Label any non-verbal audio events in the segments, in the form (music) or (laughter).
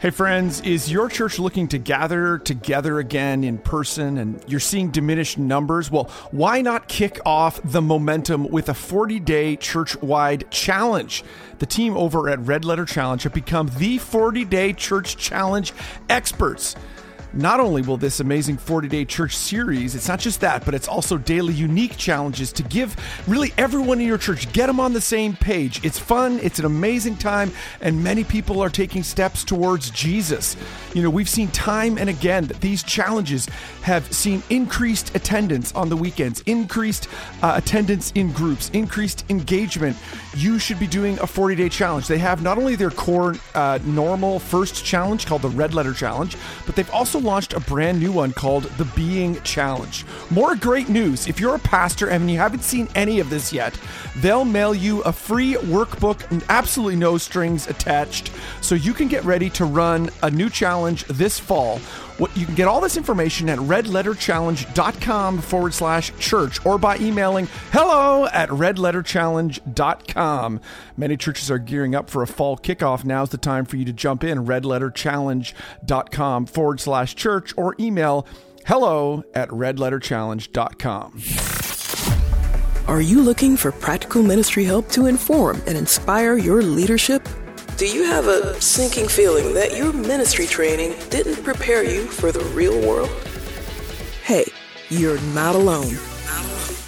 Hey, friends, is your church looking to gather together again in person and you're seeing diminished numbers? Well, why not kick off the momentum with a 40 day church wide challenge? The team over at Red Letter Challenge have become the 40 day church challenge experts. Not only will this amazing 40 day church series, it's not just that, but it's also daily unique challenges to give really everyone in your church, get them on the same page. It's fun, it's an amazing time, and many people are taking steps towards Jesus. You know, we've seen time and again that these challenges have seen increased attendance on the weekends, increased uh, attendance in groups, increased engagement. You should be doing a 40 day challenge. They have not only their core uh, normal first challenge called the Red Letter Challenge, but they've also launched a brand new one called the Being Challenge. More great news. If you're a pastor and you haven't seen any of this yet, they'll mail you a free workbook and absolutely no strings attached so you can get ready to run a new challenge this fall. What you can get all this information at redletterchallenge.com forward slash church or by emailing hello at redletterchallenge.com. Many churches are gearing up for a fall kickoff. Now's the time for you to jump in redletterchallenge.com forward slash church or email hello at redletterchallenge.com. Are you looking for practical ministry help to inform and inspire your leadership? Do you have a sinking feeling that your ministry training didn't prepare you for the real world? Hey, you're not alone.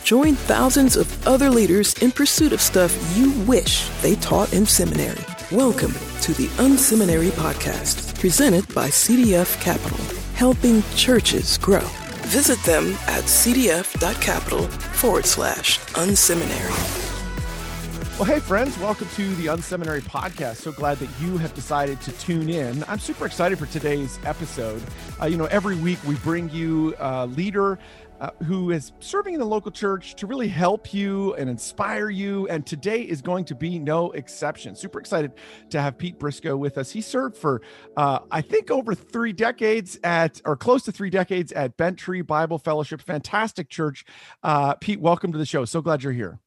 Join thousands of other leaders in pursuit of stuff you wish they taught in seminary. Welcome to the Unseminary Podcast, presented by CDF Capital, helping churches grow. Visit them at cdf.capital forward slash unseminary. Well, hey, friends, welcome to the Unseminary Podcast. So glad that you have decided to tune in. I'm super excited for today's episode. Uh, you know, every week we bring you a leader uh, who is serving in the local church to really help you and inspire you. And today is going to be no exception. Super excited to have Pete Briscoe with us. He served for, uh, I think, over three decades at, or close to three decades at Bent Tree Bible Fellowship. Fantastic church. Uh, Pete, welcome to the show. So glad you're here.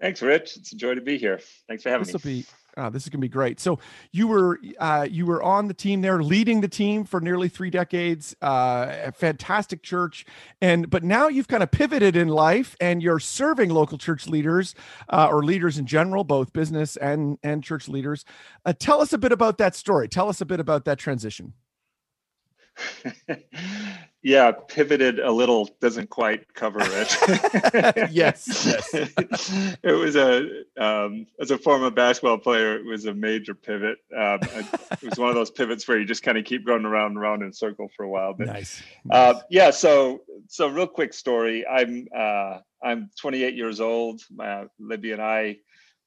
Thanks, Rich. It's a joy to be here. Thanks for having this me. Will be, uh, this is going to be great. So you were uh, you were on the team there, leading the team for nearly three decades. Uh, a fantastic church, and but now you've kind of pivoted in life, and you're serving local church leaders uh, or leaders in general, both business and and church leaders. Uh, tell us a bit about that story. Tell us a bit about that transition. (laughs) yeah, pivoted a little doesn't quite cover it. (laughs) yes, yes. (laughs) it was a um, as a former basketball player, it was a major pivot. Um, it was one of those pivots where you just kind of keep going around and around in a circle for a while. But nice. Uh, yeah, so so real quick story. I'm uh, I'm 28 years old. Uh, Libby and I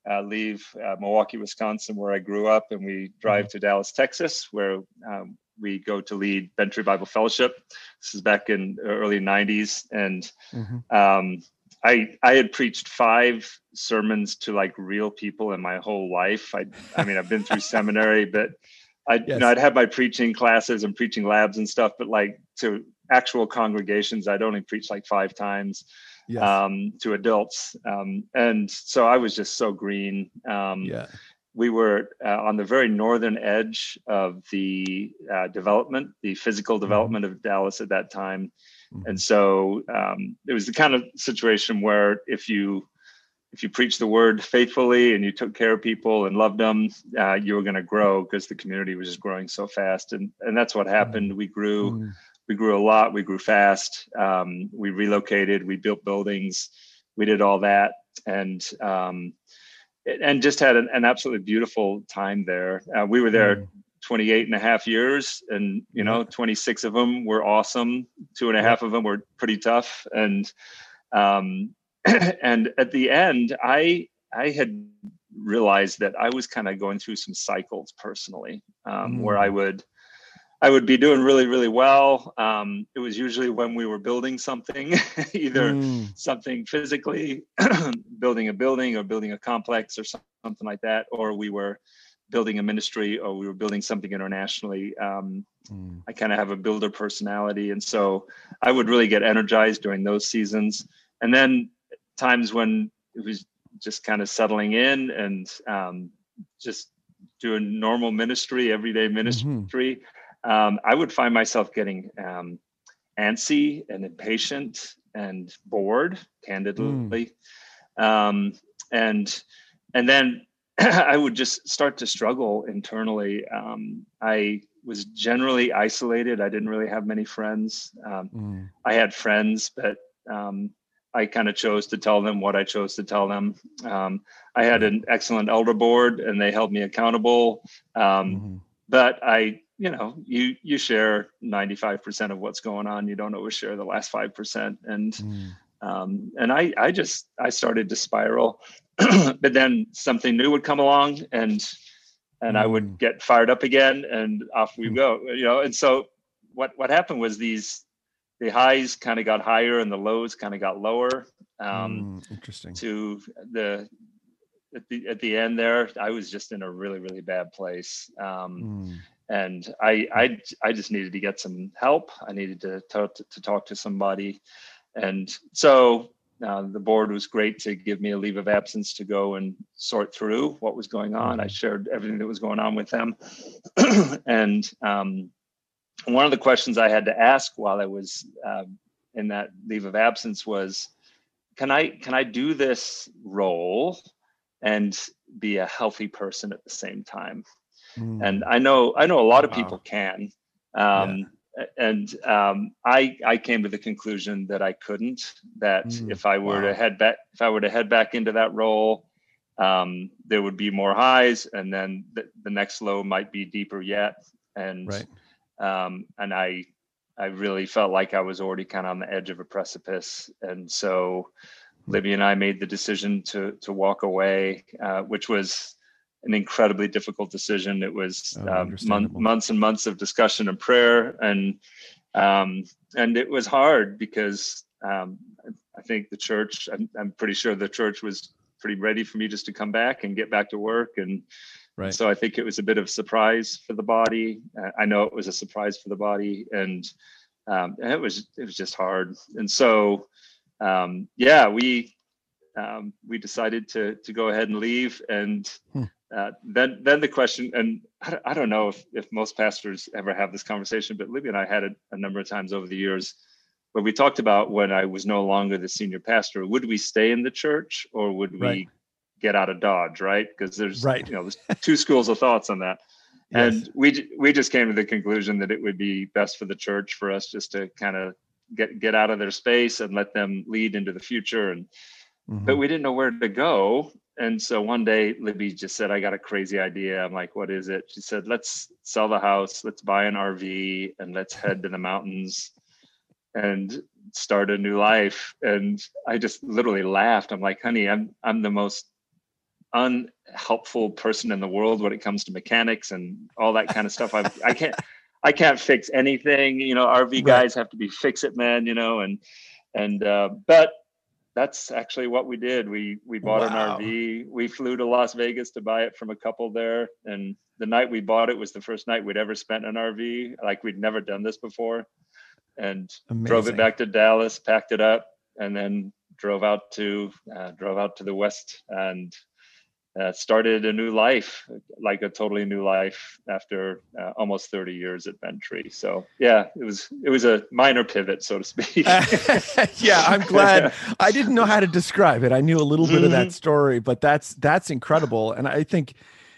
uh, leave uh, Milwaukee, Wisconsin, where I grew up, and we drive mm-hmm. to Dallas, Texas, where um, we go to lead Bent Tree Bible Fellowship. This is back in early '90s, and mm-hmm. um, I I had preached five sermons to like real people in my whole life. I I mean I've been through (laughs) seminary, but I yes. you know I'd have my preaching classes and preaching labs and stuff, but like to actual congregations, I'd only preached like five times. Yes. Um, to adults, um, and so I was just so green. Um, yeah we were uh, on the very northern edge of the uh, development, the physical mm-hmm. development of Dallas at that time. Mm-hmm. And so um, it was the kind of situation where if you if you preached the word faithfully and you took care of people and loved them, uh, you were going to grow because the community was just growing so fast. And and that's what happened. Mm-hmm. We grew, mm-hmm. we grew a lot. We grew fast. Um, we relocated. We built buildings. We did all that. And um, and just had an, an absolutely beautiful time there. Uh, we were there mm. 28 and a half years and you know 26 of them were awesome two and a half of them were pretty tough and um (clears throat) and at the end i i had realized that i was kind of going through some cycles personally um, mm. where i mm. would I would be doing really, really well. Um, it was usually when we were building something, (laughs) either mm. something physically, (clears throat) building a building or building a complex or something like that, or we were building a ministry or we were building something internationally. Um, mm. I kind of have a builder personality. And so I would really get energized during those seasons. And then times when it was just kind of settling in and um, just doing normal ministry, everyday mm-hmm. ministry, mm-hmm. Um, I would find myself getting um, antsy and impatient and bored, candidly, mm. um, and and then (clears throat) I would just start to struggle internally. Um, I was generally isolated. I didn't really have many friends. Um, mm. I had friends, but um, I kind of chose to tell them what I chose to tell them. Um, I had an excellent elder board, and they held me accountable. Um, mm-hmm. But I, you know, you you share ninety five percent of what's going on. You don't always share the last five percent, and mm. um, and I I just I started to spiral. (clears throat) but then something new would come along, and and mm. I would mm. get fired up again, and off we mm. go. You know, and so what what happened was these the highs kind of got higher and the lows kind of got lower. Um, mm, interesting. To the at the at the end there, I was just in a really really bad place, um, mm. And I I I just needed to get some help. I needed to talk to, to talk to somebody, and so uh, the board was great to give me a leave of absence to go and sort through what was going on. I shared everything that was going on with them, (clears throat) and um, one of the questions I had to ask while I was uh, in that leave of absence was, can I can I do this role and be a healthy person at the same time? Mm. And I know I know a lot of people can. Um, yeah. And um, I I came to the conclusion that I couldn't. That mm. if I were wow. to head back if I were to head back into that role, um, there would be more highs, and then the, the next low might be deeper yet. And right um, and I I really felt like I was already kind of on the edge of a precipice, and so Libby and I made the decision to to walk away, uh, which was an incredibly difficult decision. It was oh, um, mon- months and months of discussion and prayer, and um, and it was hard because um, I think the church. I'm, I'm pretty sure the church was pretty ready for me just to come back and get back to work and Right. So I think it was a bit of a surprise for the body. Uh, I know it was a surprise for the body, and, um, and it was it was just hard. And so, um, yeah, we um, we decided to to go ahead and leave. And hmm. Uh, then then the question, and I, I don't know if if most pastors ever have this conversation, but Libby and I had it a number of times over the years where we talked about when I was no longer the senior pastor, would we stay in the church or would we right get out of Dodge, right? Because there's right. you know there's two schools of thoughts on that. (laughs) Yes. And we we just came to the conclusion that it would be best for the church for us just to kind of get get out of their space and let them lead into the future. And mm-hmm. but we didn't know where to go. And so one day Libby just said, I got a crazy idea. I'm like, what is it? She said, let's sell the house, let's buy an RV, and let's head to the mountains and start a new life. And I just literally laughed. I'm like, honey, I'm I'm the most unhelpful person in the world when it comes to mechanics and all that kind of stuff. I, I can't, I can't fix anything. You know, RV guys have to be fix it men. You know, and and uh, but that's actually what we did. We we bought wow. an RV. We flew to Las Vegas to buy it from a couple there, and the night we bought it was the first night we'd ever spent an RV. Like we'd never done this before, and Amazing. drove it back to Dallas, packed it up, and then drove out to uh, drove out to the west and uh, started a new life, like a totally new life after uh, almost 30 years at Tree. So yeah, it was it was a minor pivot, so to speak. (laughs) yeah, I'm glad. (laughs) I didn't know how to describe it. I knew a little bit of that mm-hmm. story, but that's that's incredible, and I think.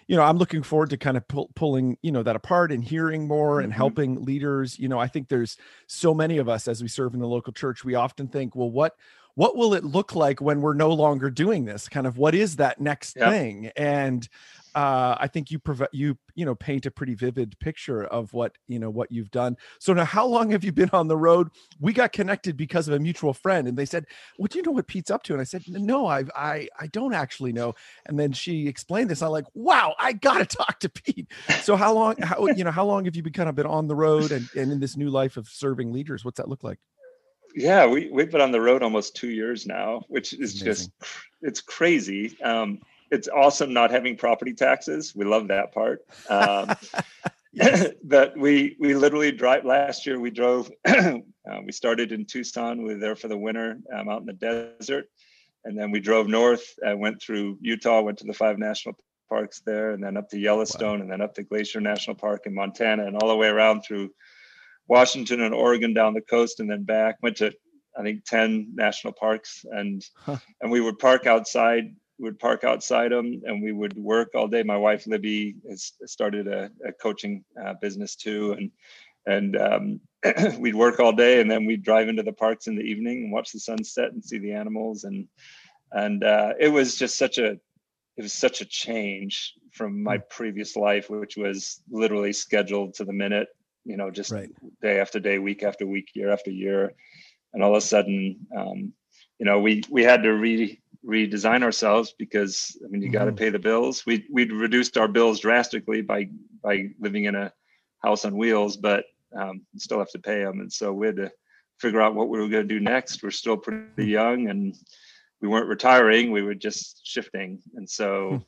You know, I'm looking forward to kind of pull, pulling, you know, that apart and hearing more and mm-hmm. helping leaders. You know, I think there's so many of us as we serve in the local church. We often think, well, what what will it look like when we're no longer doing this kind of what is that next yep. thing and uh, I think you prov- you you know paint a pretty vivid picture of what you know what you've done. So now, how long have you been on the road? We got connected because of a mutual friend, and they said, "Well, do you know what Pete's up to?" And I said, "No, I I I don't actually know." And then she explained this. I'm like, "Wow, I got to (laughs) talk to Pete." So how long? How you know how long have you been kind of been on the road and, and in this new life of serving leaders? What's that look like? Yeah we, we've been on the road almost two years now which is Amazing. just it's crazy. Um, it's awesome not having property taxes. We love that part. Um, (laughs) (laughs) but we we literally drive last year we drove (clears throat) uh, we started in tucson we were there for the winter um, out in the desert. And then we drove north and went through utah went to the five national parks there, and then up to Yellowstone, wow. and then up to Glacier National Park in Montana, and all the way around through Washington and Oregon down the coast, and then back. Went to I think ten national parks, and huh. and we would park outside. We would park outside them, and we would work all day. My wife Libby has started a, a coaching uh, business too, and and um, (clears throat) we'd work all day, and then we'd drive into the parks in the evening and watch the sunset and see the animals, and and uh, it was just such a it was such a change from my hmm. previous life, which was literally scheduled to the minute, you know, just right. day after day, week after week, year after year, and all of a sudden, um, you know, we we had to re redesign ourselves because I mean, you mm-hmm. got to pay the bills. We we'd reduced our bills drastically by by living in a house on wheels, but um, still have to pay them, and so we had to figure out what we were going to do next. We're still pretty hmm. young, and we weren't retiring; we were just shifting, and so.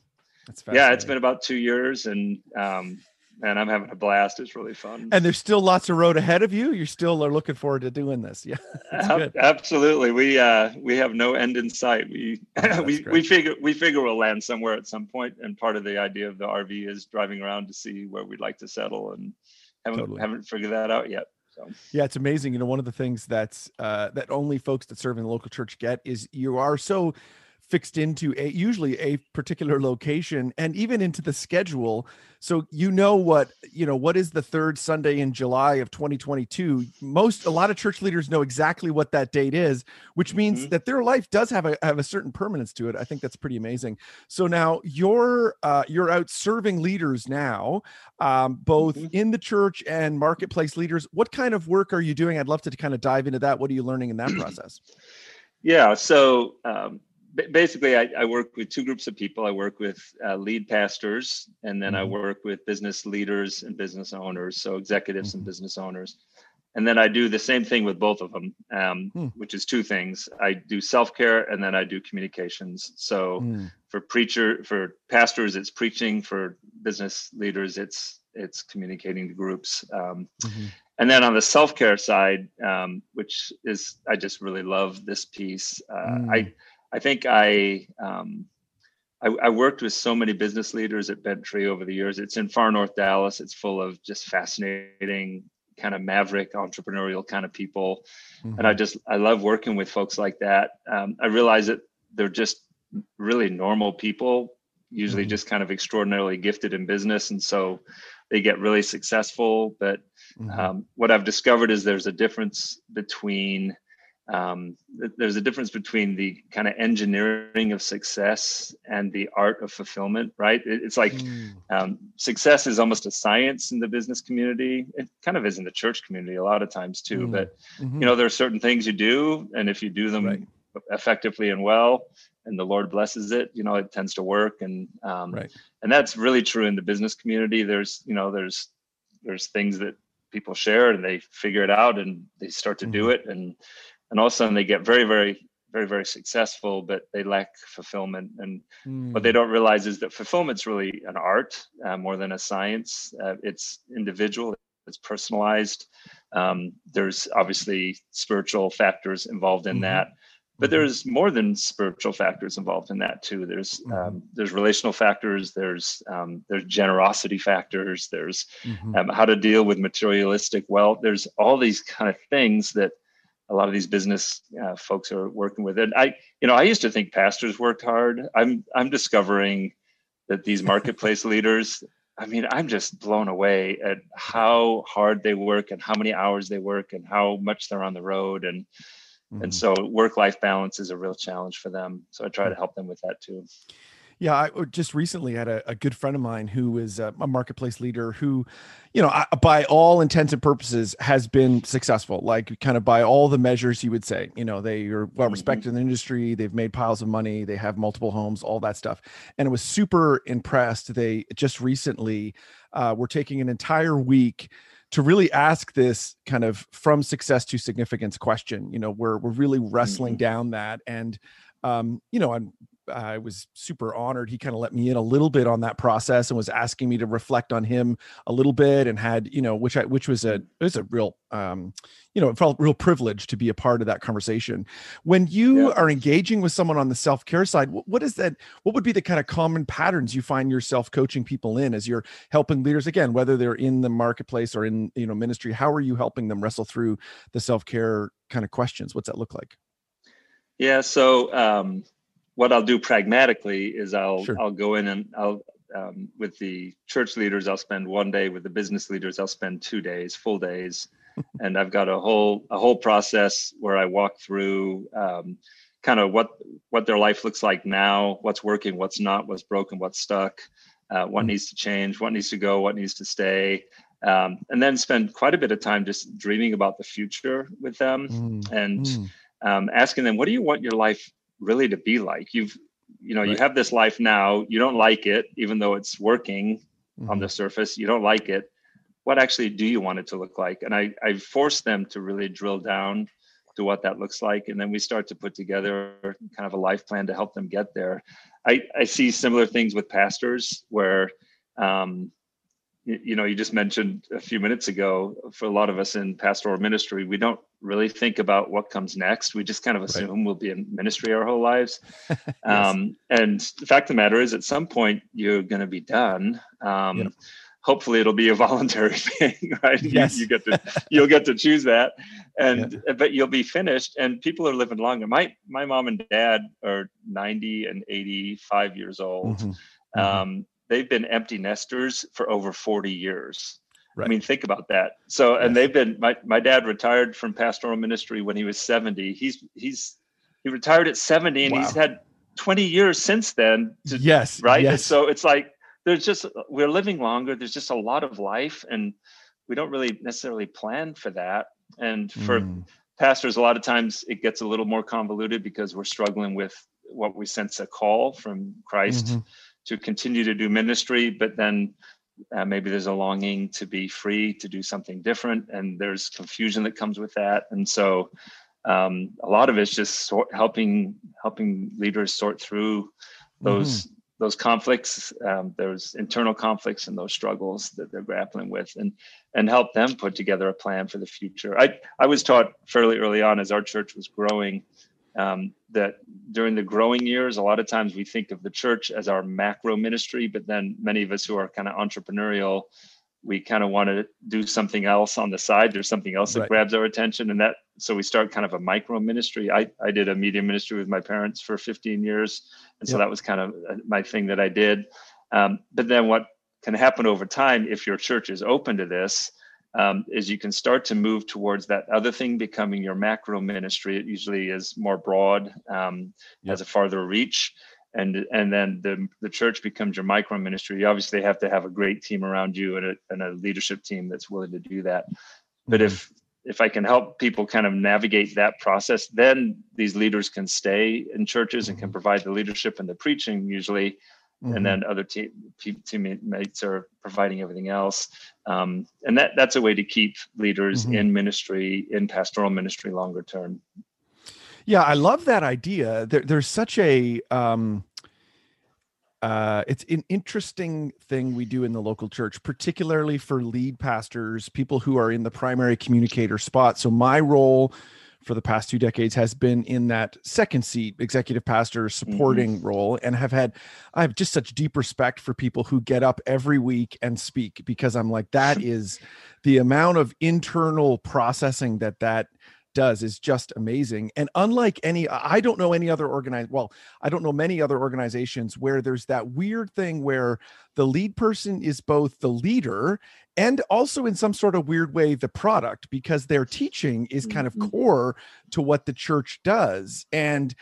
Hmm. yeah, it's been about two years, and um, and I'm having a blast. It's really fun. And there's still lots of road ahead of you. You still are looking forward to doing this. (laughs) Yeah, absolutely. We uh, we have no end in sight. We oh, (laughs) we great. we figure we figure we'll land somewhere at some point. And part of the idea of the RV is driving around to see where we'd like to settle, and haven't totally. haven't figured that out yet. So. Yeah, it's amazing. You know, one of the things that's uh, that only folks that serve in the local church get is you are so fixed into a usually a particular location and even into the schedule. So you know what you know what is the third sunday in july of 2022 most a lot of church leaders know exactly what that date is which means mm-hmm. that their life does have a have a certain permanence to it. I think that's pretty amazing. So now you're uh, you're out serving leaders now um, both mm-hmm. in the church and marketplace leaders. What kind of work are you doing? I'd love to kind of dive into that. What are you learning in that (clears throat) process? Yeah so um, basically I, I, work with two groups of people i work with uh, lead pastors and then mm-hmm. i work with business leaders and business owners so executives mm-hmm. and business owners and then i do the same thing with both of them um, mm. which is two things i do self-care and then i do communications so mm. for preacher for pastors it's preaching for business leaders it's it's communicating to groups um, mm-hmm. and then on the self-care side um, which is i just really love this piece uh, mm. I think I, um, I, I worked with so many business leaders at Bent Tree over the years. It's in far north Dallas. It's full of just fascinating kind of maverick entrepreneurial kind of people, mm-hmm. and I just I love working with folks like that. Um, I realize that they're just really normal people, usually mm-hmm. just kind of extraordinarily gifted in business, and so they get really successful. But mm-hmm. um, what I've discovered is there's a difference between um, there's a difference between the kind of engineering of success and the art of fulfillment right it, it's like mm. um, success is almost a science in the business community it kind of is in the church community a lot of times too mm. but mm-hmm. you know there are certain things you do and if you do them right. effectively and well and the lord blesses it you know it tends to work and um, right. and that's really true in the business community there's you know there's there's things that people share and they figure it out and they start to mm-hmm. do it and and all of a sudden they get very very very very successful but they lack fulfillment and mm. what they hmm. don't realize is that fulfillment's really an art uh, more than a science uh, it's individual it's personalized um, there's obviously spiritual factors involved in mm-hmm. that but mm-hmm. there's more than spiritual factors involved in that too there's mm-hmm. um, there's relational factors there's um, there's generosity factors there's mm-hmm. um, how to deal with materialistic wealth there's all these kind of things that a lot of these business uh, folks are working with it. I, you know, I used to think pastors worked hard. I'm, I'm discovering that these (laughs) marketplace leaders. I mean, I'm just blown away at how hard they work and how many hours they work and how much they're on the road and mm-hmm. and so work life balance is a real challenge for them. So I try to help them with that too. Yeah, I just recently had a, a good friend of mine who is a, a marketplace leader who, you know, by all intents and purposes has been successful. Like, kind of by all the measures you would say, you know, they are well respected mm-hmm. in the industry. They've made piles of money. They have multiple homes, all that stuff. And I was super impressed. They just recently uh, were taking an entire week to really ask this kind of from success to significance question. You know, we're we're really wrestling mm-hmm. down that and um, you know, I'm I was super honored. He kind of let me in a little bit on that process and was asking me to reflect on him a little bit and had, you know, which I, which was a, it was a real, um, you know, it felt real privilege to be a part of that conversation. When you yeah. are engaging with someone on the self care side, what, what is that? What would be the kind of common patterns you find yourself coaching people in as you're helping leaders again, whether they're in the marketplace or in, you know, ministry? How are you helping them wrestle through the self care kind of questions? What's that look like? Yeah. So, um, what I'll do pragmatically is I'll sure. I'll go in and I'll um, with the church leaders I'll spend one day with the business leaders I'll spend two days full days (laughs) and I've got a whole a whole process where I walk through um, kind of what what their life looks like now what's working what's not what's broken what's stuck uh, what mm. needs to change what needs to go what needs to stay um, and then spend quite a bit of time just dreaming about the future with them mm. and mm. Um, asking them what do you want your life really to be like. You've, you know, right. you have this life now, you don't like it, even though it's working mm-hmm. on the surface, you don't like it. What actually do you want it to look like? And I, I force them to really drill down to what that looks like. And then we start to put together kind of a life plan to help them get there. I, I see similar things with pastors where, um, you know, you just mentioned a few minutes ago, for a lot of us in pastoral ministry, we don't really think about what comes next. We just kind of assume right. we'll be in ministry our whole lives. (laughs) yes. um, and the fact of the matter is, at some point, you're going to be done. Um, yep. Hopefully, it'll be a voluntary (laughs) thing, right? Yes. You, you, get to you'll get to choose that, and yeah. but you'll be finished. And people are living longer. My my mom and dad are 90 and 85 years old. Mm-hmm. Mm-hmm. Um, they've been empty nesters for over 40 years. Right. I mean, think about that. So, and they've been. My my dad retired from pastoral ministry when he was seventy. He's he's he retired at seventy, and wow. he's had twenty years since then. To, yes. Right. Yes. so it's like there's just we're living longer. There's just a lot of life, and we don't really necessarily plan for that. And for mm. pastors, a lot of times it gets a little more convoluted because we're struggling with what we sense a call from Christ mm-hmm. To continue to do ministry, but then uh, maybe there's a longing to be free to do something different, and there's confusion that comes with that. And so, um, a lot of it's just sort, helping helping leaders sort through those mm. those conflicts, um, those internal conflicts, and those struggles that they're grappling with, and and help them put together a plan for the future. I I was taught fairly early on as our church was growing um, that during the growing years, a lot of times we think of the church as our macro ministry, but then many of us who are kind of entrepreneurial, we kind of want to do something else on the side. There's something else that right. grabs our attention, and that so we start kind of a micro ministry. I I did a media ministry with my parents for 15 years, and so that was kind of uh, my thing that I did. Um, but then what can happen over time if your church is open to this um, is you can start to move towards that other thing becoming your macro ministry. It usually is more broad, um, yep. has a farther reach, and and then the the church becomes your micro ministry. You obviously have to have a great team around you and a, and a leadership team that's willing to do that. But mm-hmm. if if I can help people kind of navigate that process, then these leaders can stay in churches and can mm-hmm. provide the leadership and the preaching usually Mm-hmm. and then other team teammates are providing everything else. Um, and that that's a way to keep leaders mm-hmm. in ministry, in pastoral ministry, longer term. Yeah, I love that idea. There, there's such a um, uh, it's an interesting thing we do in the local church, particularly for lead pastors, people who are in the primary communicator spot. So my role for the past two decades has been in that second seat executive pastor supporting mm-hmm. role and have had i have just such deep respect for people who get up every week and speak because i'm like that (laughs) is the amount of internal processing that that does is just amazing and unlike any i don't know any other organized well i don't know many other organizations where there's that weird thing where the lead person is both the leader and also in some sort of weird way the product because their teaching is kind of mm-hmm. core to what the church does and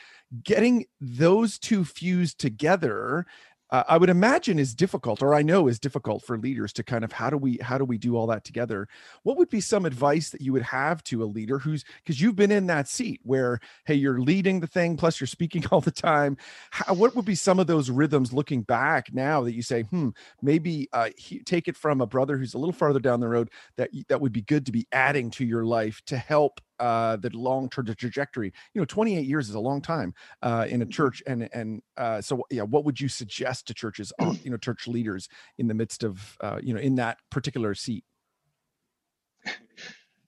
getting those two fused together uh, I would imagine is difficult, or I know is difficult for leaders to kind of how do we how do we do all that together? What would be some advice that you would have to a leader who's because you've been in that seat where hey you're leading the thing plus you're speaking (laughs) all the time. How, what would be some of those rhythms looking back now that you say hmm maybe uh, he, take it from a brother who's a little farther down the road that that would be good to be adding to your life to help uh, the long term trajectory. You know, 28 years is a long time uh, in a Mm-hmm. church, and and uh, so yeah, what would you suggest to churches, uh, (clears throat) you know, church leaders in the midst of uh, you know in that particular seat?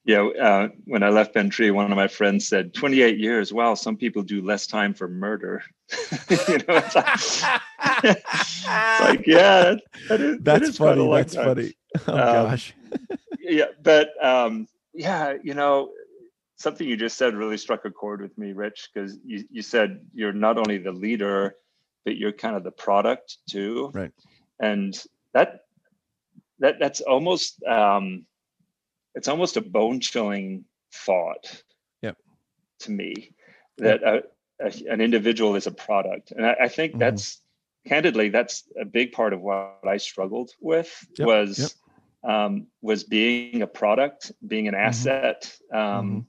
Yeah, uh, when I left Bent Tree, one of my friends said, 28 years. Wow, some people do less time for murder. (laughs) you know, it's like, it's (laughs) like, yeah, that is, that That's funny. That's time. funny. (laughs) Oh Um, gosh. yeah but um yeah you know something you just said really struck a chord with me rich because you, you said you're not only the leader but you're kind of the product too Right. and that that that's almost um it's almost a bone chilling thought Yep. to me that a, a, an individual is a product and i, I think Mhm. that's candidly that's a big part of what i struggled with Yep, was yep. um, was being a product being an Mm-hmm. asset um,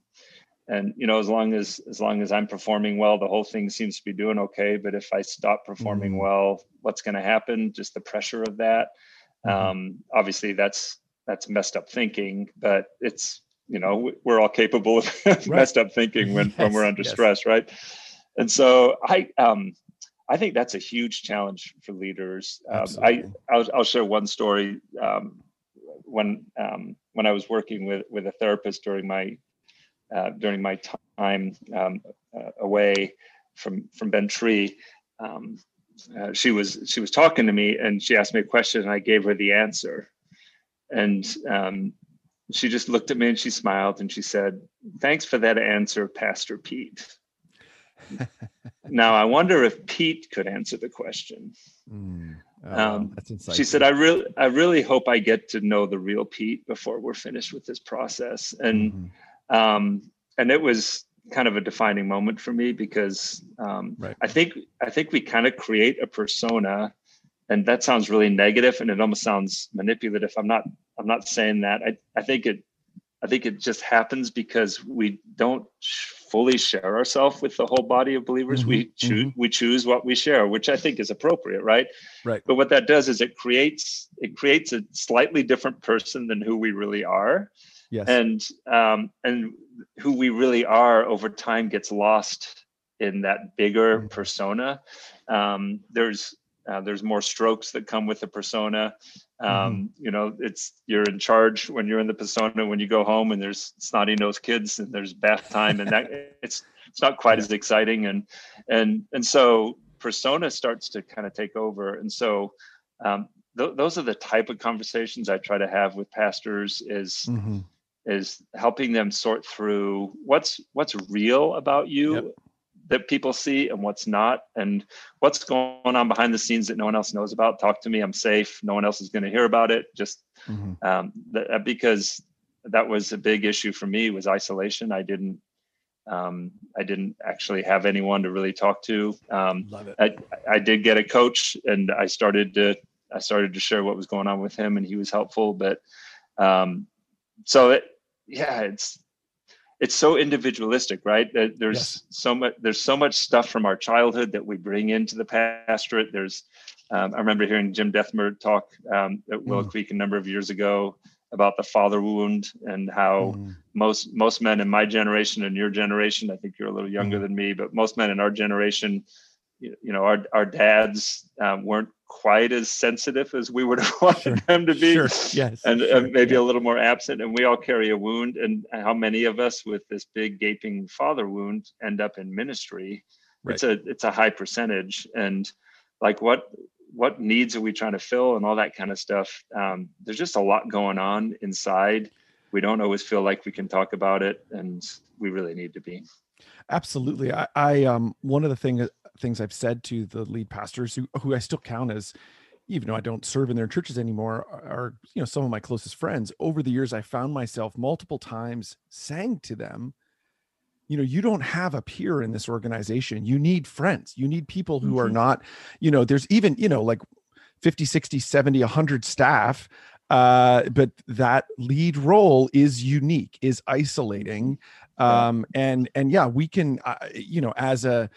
and you know as long as as long as i'm performing well the whole thing seems to be doing okay. But if i stop performing Mhm. well what's going to happen? Just the pressure of that. Mhm. um, obviously that's that's messed up thinking but it's you know we- we're all capable of (laughs) messed up thinking when when (laughs) we're under yes. stress right? And so i um i think that's a huge challenge for leaders. Um, i I'll, I'll share one story um, when um, when I was working with with a therapist during my uh, during my time um, uh, away from from Bent Tree. Um, uh, she was she was talking to me and she asked me a question and I gave her the answer, and um, she just looked at me and she smiled and she said, "Thanks for that answer, Pastor Pete." (laughs) now I wonder if Pete could answer the question. Mm. Oh. Um. She said, "I really, I really hope I get to know the real Pete before we're finished with this process." And Mhm. Um, and it was kind of a defining moment for me because um, Right. I think I think we kind of create a persona, and that sounds really negative, and it almost sounds manipulative. I'm not I'm not saying that. I I think it I think it just happens because we don't fully share ourselves with the whole body of believers. We Mhm, choose we choose what we share, which I think is appropriate, right? Right. But what that does is it creates it creates a slightly different person than who we really are Yes. and um, and who we really are over time gets lost in that bigger Mhm. persona. Um, there's uh, there's more strokes that come with the persona. Um, You know, it's you're in charge when you're in the persona. When you go home and there's snotty nosed kids and there's bath time and that (laughs) it's it's not quite as exciting and and and so persona starts to kind of take over. And so um, th- those are the type of conversations I try to have with pastors. Is Mhm. Is helping them sort through what's what's real about you Yep. that people see and what's not and what's going on behind the scenes that no one else knows about talk to me i'm safe no one else is going to hear about it just Mhm. um, th- uh, because that was a big issue for me was isolation i didn't um, i didn't actually have anyone to really talk to um, Love it. I, I did get a coach and I started to I started to share what was going on with him and he was helpful but um so it yeah it's it's so individualistic right That there's Yes. so much there's so much stuff from our childhood that we bring into the pastorate there's um, I remember hearing Jim Dethmer talk um, at Willow Mm. Creek a number of years ago about the father wound and how Mhm. most most men in my generation and your generation i think you're a little younger Mhm. than me but most men in our generation you, you know our, our dads um, weren't quite as sensitive as we would (laughs) have wanted Sure. them to be Sure. Yes. and sure. maybe yeah. a little more absent and we all carry a wound and how many of us with this big gaping father wound end up in ministry it's a it's a high percentage and like what what needs are we trying to fill and all that kind of stuff um, there's just a lot going on inside we don't always feel like we can talk about it and we really need to be Absolutely. I, I um one of the thing things I've said to the lead pastors who who I still count as even though I don't serve in their churches anymore are, are you know some of my closest friends. Over the years I found myself multiple times saying to them, you know, you don't have a peer in this organization. You need friends. You need people who are Mhm. not, you know, there's even, you know, like 50, 60, 70, 100 staff uh but that lead role is unique is isolating. Um and and yeah we can uh, you know as a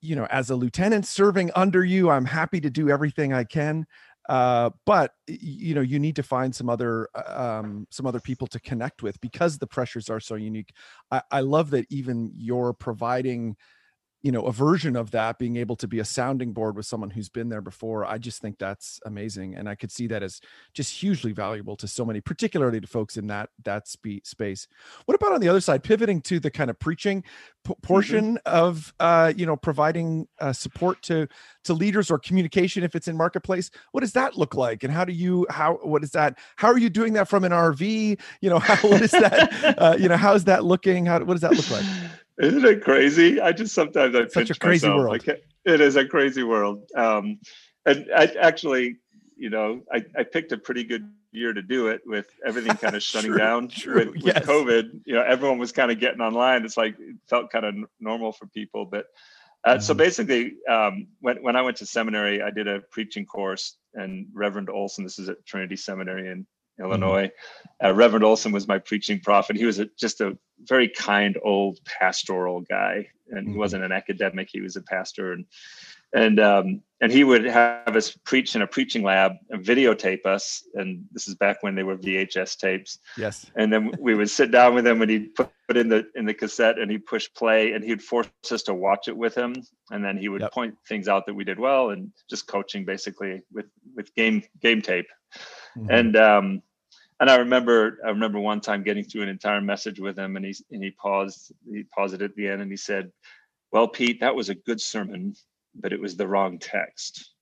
you know as a lieutenant serving under you i'm happy to do everything i can. Uh, but you know you need to find some other uh, um, some other people to connect with because the pressures are so unique. I, I love that even you're providing you know a version of that being able to be a sounding board with someone who's been there before i just think that's amazing and i could see that as just hugely valuable to so many particularly to folks in that that spe- space what about on the other side pivoting to the kind of preaching p- mm-hmm. portion mm-hmm. of uh you know providing uh, support to to leaders or communication if it's in marketplace what does that look like and how do you how what is that how are you doing that from an rv (laughs) (laughs) you know how what is that uh, you know how's that looking how what does that look like isn't it crazy? I just sometimes I such a crazy myself. world. it is a crazy world. Um, and I actually, you know, I, I picked a pretty good year to do it with everything kind of (laughs) shutting true, down true, with, yes. COVID. You know, everyone was kind of getting online. It's like it felt kind of normal for people. But uh, mm-hmm. so basically, um, when when I went to seminary, I did a preaching course, and Reverend Olson, this is at Trinity Seminary in Mm-hmm. Illinois. Mm-hmm. Uh, Reverend Olson was my preaching prophet. He was a, just a very kind old pastoral guy, and mm-hmm. he wasn't an academic. He was a pastor, and and um, and he would have us preach in a preaching lab and videotape us. And this is back when they were VHS tapes. Yes. And then we would sit down with him, and he'd put it in the in the cassette, and he'd push play, and he'd force us to watch it with him, and then he would yep. point things out that we did well, and just coaching basically with with game game tape. Mm-hmm. And um, and I remember I remember one time getting through an entire message with him, and he and he paused he paused it at the end, and he said, "Well, Pete, that was a good sermon, but it was the wrong text."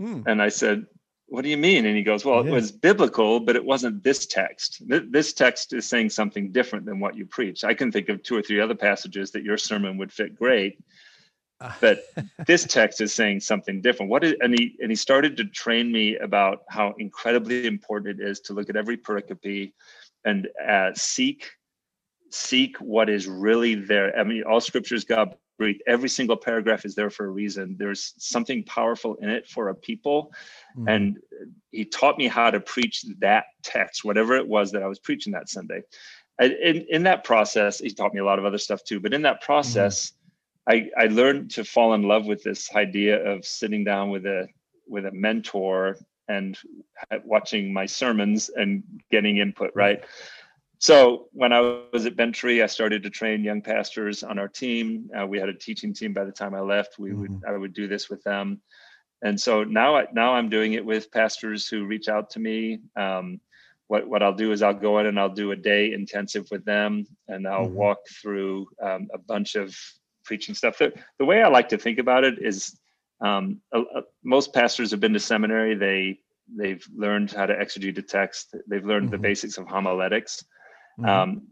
Mm. And I said, "What do you mean?" And he goes, "Well, yeah. it was biblical, but it wasn't this text. This text is saying something different than what you preach. I can think of two or three other passages that your sermon would fit great." But this text is saying something different. What is and he and he started to train me about how incredibly important it is to look at every pericope and uh, seek seek what is really there. I mean all scriptures god breathed every single paragraph is there for a reason. There's something powerful in it for a people. Mm. and he taught me how to preach that text whatever it was that i was preaching that sunday. In, in that process he taught me a lot of other stuff too but in that process mm I, I learned to fall in love with this idea of sitting down with a with a mentor and watching my sermons and getting input right? So when i was at Tree, i started to train young pastors on our team. Uh, we had a teaching team by the time i left. We mm-hmm. would i would do this with them. And so now I, now i'm doing it with pastors who reach out to me. Um, what, what I'll do is I'll go in and I'll do a day intensive with them and I'll mm-hmm. walk through um, a bunch of preaching stuff. The, the way I like to think about it is um, most pastors have been to seminary. They they've learned how to exegete a text. They've learned mm-hmm. the basics of homiletics. Mm-hmm. Um,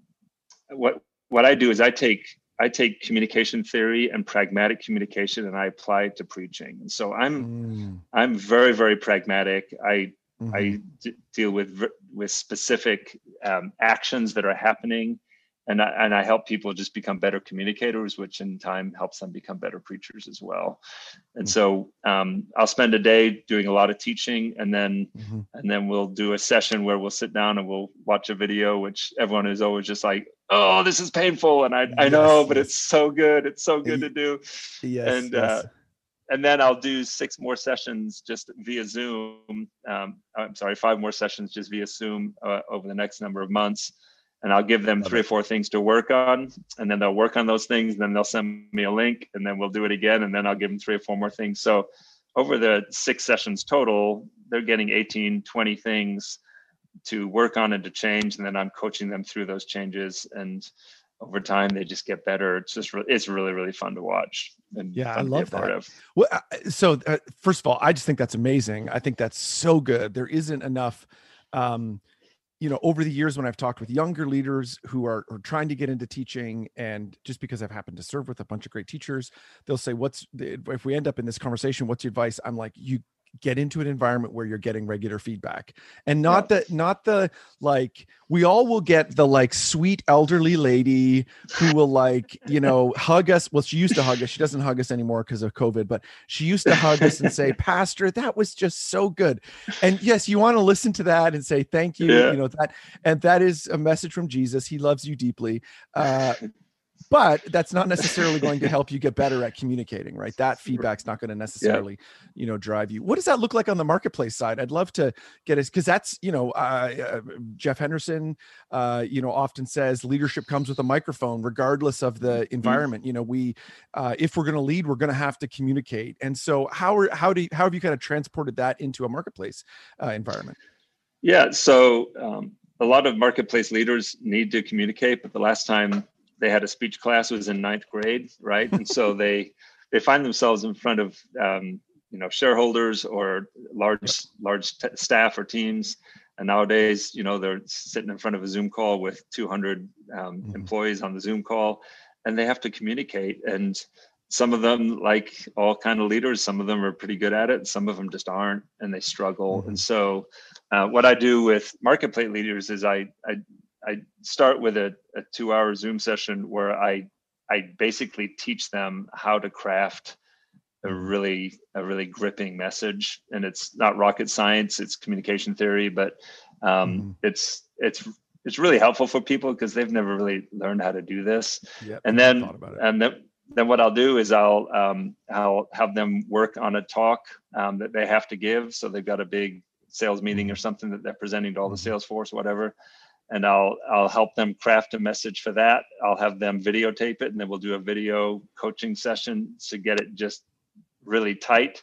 what what I do is I take I take communication theory and pragmatic communication and I apply it to preaching. And so I'm mm. I'm very very pragmatic. I mm-hmm. I d- deal with with specific um, actions that are happening and I, and I help people just become better communicators, which in time helps them become better preachers as well. And mm-hmm. so um, I'll spend a day doing a lot of teaching, and then mm-hmm. and then we'll do a session where we'll sit down and we'll watch a video, which everyone is always just like, "Oh, this is painful," and I I know, yes, but it's so good, it's so good to do. Yes, and yes. Uh, and then I'll do six more sessions just via Zoom. Um, I'm sorry, five more sessions just via Zoom uh, over the next number of months and I'll give them three or four things to work on, and then they'll work on those things. And then they'll send me a link, and then we'll do it again, and then I'll give them three or four more things. So over the six sessions total, they're getting 18, 20 things to work on and to change, and then I'm coaching them through those changes. And over time, they just get better. It's just re- it's really really fun to watch. And yeah, I love that. Of. Well, so uh, first of all, I just think that's amazing. I think that's so good. There isn't enough. Um, you know over the years when i've talked with younger leaders who are, are, trying to get into teaching and just because i've happened to serve with a bunch of great teachers they'll say what's if we end up in this conversation what's your advice? I'm like you get into an environment where you're getting regular feedback. And not yeah. the not the like we all will get the like sweet elderly lady who will like you know hug us. Well she used to hug us. She doesn't hug us anymore because of covid but she used to hug us and say (laughs) pastor that was just so good. And yes you want to listen to that and say thank you yeah. you know that and that is a message from jesus. He loves you deeply. Uh but that's not necessarily going to help you get better at communicating right (laughs) that feedback's not going to necessarily yeah. you know drive you what does that look like on the marketplace side i'd love to get it because that's you know uh, uh, jeff henderson uh, you know often says leadership comes with a microphone regardless of the mm-hmm. environment mm-hmm. you know we uh, if we're going to lead we're going to have to communicate and so how are how do you, how have you kind of transported that into a marketplace uh, environment yeah so um, a lot of marketplace leaders need to communicate but the last time they had a speech class was in ninth grade, right? and so they (laughs) they find themselves in front of um, you know shareholders or large large t- staff or teams. And nowadays, you know, they're sitting in front of a Zoom call with 200 um, mm-hmm. employees on the Zoom call, and they have to communicate. And some of them, like all kind of leaders, some of them are pretty good at it, some of them just aren't, and they struggle. Mm-hmm. And so, uh, what I do with marketplace leaders is I I I start with a, a two hour Zoom session where I I basically teach them how to craft a really a really gripping message. And it's not rocket science it's communication theory but um, mm it's it's it's really helpful for people because they've never really learned how to do this. Yep, and then and then then what I'll do is I'll um, I'll have them work on a talk um, that they have to give. So they've got a big sales meeting or mm-hmm. something that they're presenting to all the mm-hmm. sales force whatever and I'll I'll help them craft a message for that. I'll have them videotape it, and then we'll do a video coaching session to get it just really tight,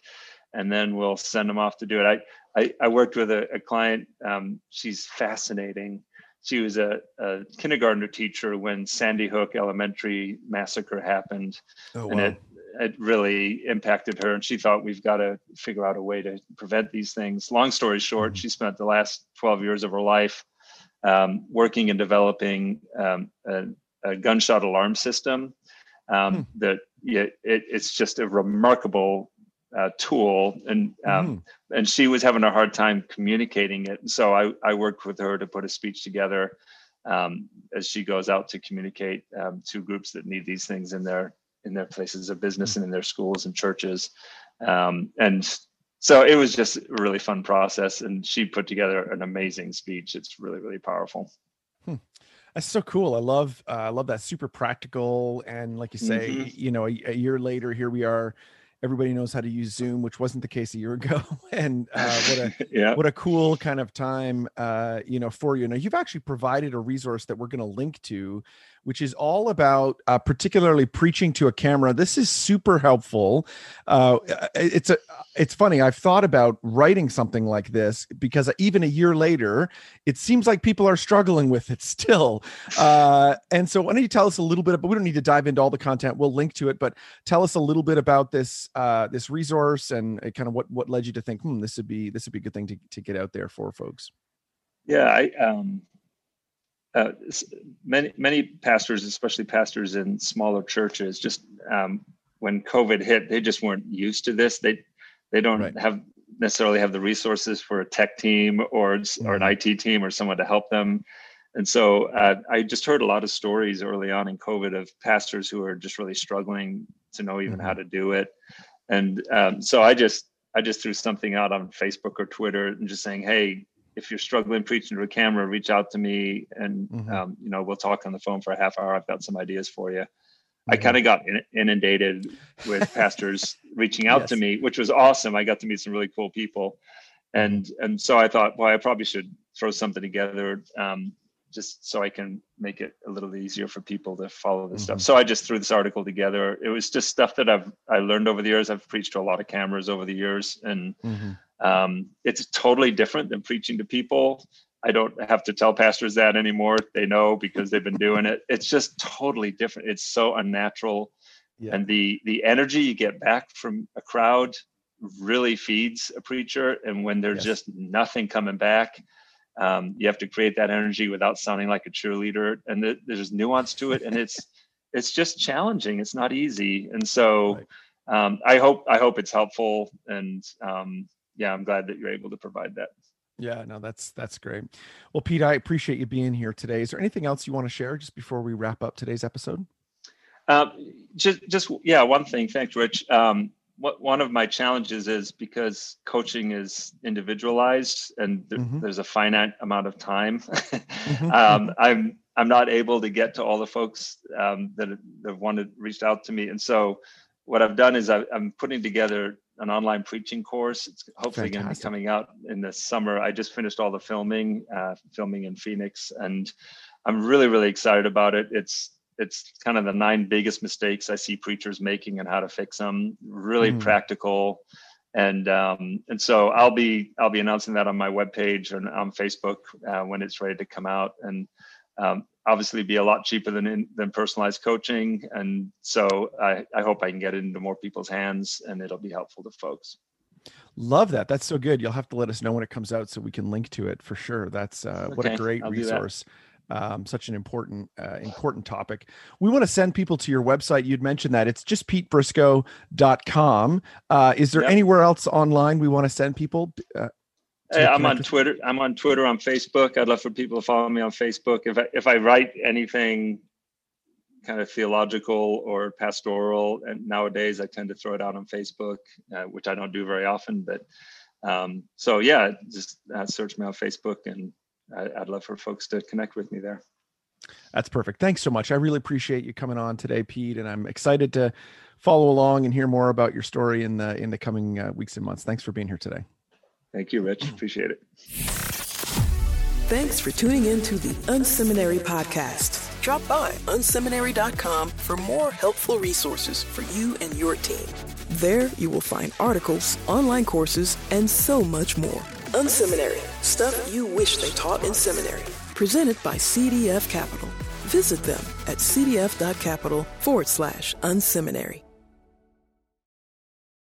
and then we'll send them off to do it. I I, I worked with a, a client. Um, she's fascinating. She was a, a kindergartner teacher when Sandy Hook Elementary massacre happened, oh, wow. and it it really impacted her and she thought we've got to figure out a way to prevent these things long story short mm-hmm. she spent the last 12 years of her life um, working and developing um, a, a, gunshot alarm system um, hmm. that yeah, it, it's just a remarkable uh, tool and um, mm. and she was having a hard time communicating it so I, I worked with her to put a speech together um, as she goes out to communicate um, to groups that need these things in their in their places of business mm. and in their schools and churches um, and so it was just a really fun process and she put together an amazing speech. It's really really powerful. Hmm. that's so cool. I love uh, i love that. Super practical and like you say mm-hmm. you know a, a, year later here we are. Everybody knows how to use zoom which wasn't the case a year ago. (laughs) And uh, what a (laughs) yeah. what a cool kind of time uh, you know for you. Now you've actually provided a resource that we're going to link to which is all about uh, particularly preaching to a camera. This is super helpful. Uh, it's a, it's funny. I've thought about writing something like this because even a year later, it seems like people are struggling with it (laughs) still. Uh, and so, why don't you tell us a little bit? But we don't need to dive into all the content. We'll link to it, but tell us a little bit about this uh, this resource and kind of what what led you to think, hmm, this would be this would be a good thing to to get out there for folks. Yeah, I um, uh, many many pastors, especially pastors in smaller churches, just um, when COVID hit, they just weren't used to this. They they don't right. have necessarily have the resources for a tech team or mm-hmm. or an mm-hmm. IT team or someone to help them. And so uh, I just heard a lot of stories early on in COVID of pastors who are just really struggling to know even mm-hmm. how to do it. And um, so I just I just threw something out on Facebook or Twitter and just saying, hey, if you're struggling preaching to a camera, reach out to me and mm-hmm. um, you know we'll talk on the phone for a half hour. I've got some ideas for you. Mm-hmm. I kind of got inundated with (laughs) pastors reaching out yes. to me, which was awesome. I got to meet some really cool people, and and so I thought, well, I probably should throw something together um, just so I can make it a little easier for people to follow this mm-hmm. stuff. So I just threw this article together. It was just stuff that I've I learned over the years. I've preached to a lot of cameras over the years, and mm-hmm. Um, it's totally different than preaching to people. I don't have to tell pastors that anymore. They know because they've been doing it. It's just totally different. It's so unnatural. Yeah. And the the energy you get back from a crowd really feeds a preacher. And when there's yes. just nothing coming back, um, you have to create that energy without sounding like a cheerleader. And th- there's nuance to it, and it's (laughs) it's just challenging. It's not easy. And so right. um, I hope I hope it's helpful. And um, yeah, I'm glad that you're able to provide that. Yeah, no, that's that's great. Well, Pete, I appreciate you being here today. Is there anything else you want to share just before we wrap up today's episode? Um, just, just yeah, one thing. Thanks, Rich. Um, what one of my challenges is because coaching is individualized and th- mm-hmm. there's a finite amount of time. (laughs) mm-hmm. um, I'm I'm not able to get to all the folks um, that have wanted reached out to me, and so what I've done is I, am putting together an online preaching course. It's hopefully going to be coming out in the summer. I just finished all the filming, uh, filming in Phoenix, and I'm really really excited about it. It's it's kind of the nine biggest mistakes I see preachers making and how to fix them. Really mm. practical, and um, and so I'll be I'll be announcing that on my webpage and on Facebook uh, when it's ready to come out. And um, obviously, be a lot cheaper than than personalized coaching. And so I, I hope I can get it into more people's hands, and it'll be helpful to folks. Love that. That's so good. You'll have to let us know when it comes out so we can link to it for sure. That's uh, okay, what a great I'll resource um, such an important uh, important topic. We want to send people to your website. You'd mentioned that it's just petebriscoe.com. Uh, is there yep. anywhere else online we want to send people? Uh, hey, I'm on Twitter. I'm on Twitter, on Facebook. I'd love for people to follow me on Facebook. If I, if I write anything kind of theological or pastoral, and nowadays I tend to throw it out on Facebook, uh, which I don't do very often. But um, so yeah, just uh, search me on Facebook and I'd love for folks to connect with me there. That's perfect. Thanks so much. I really appreciate you coming on today, Pete, and I'm excited to follow along and hear more about your story in the in the coming uh, weeks and months. Thanks for being here today. Thank you, Rich. Appreciate it. Thanks for tuning in to the Unseminary podcast. Drop by unseminary.com for more helpful resources for you and your team. There, you will find articles, online courses, and so much more. Unseminary, stuff you wish they taught in seminary. Presented by CDF Capital. Visit them at cdf.capital forward slash unseminary.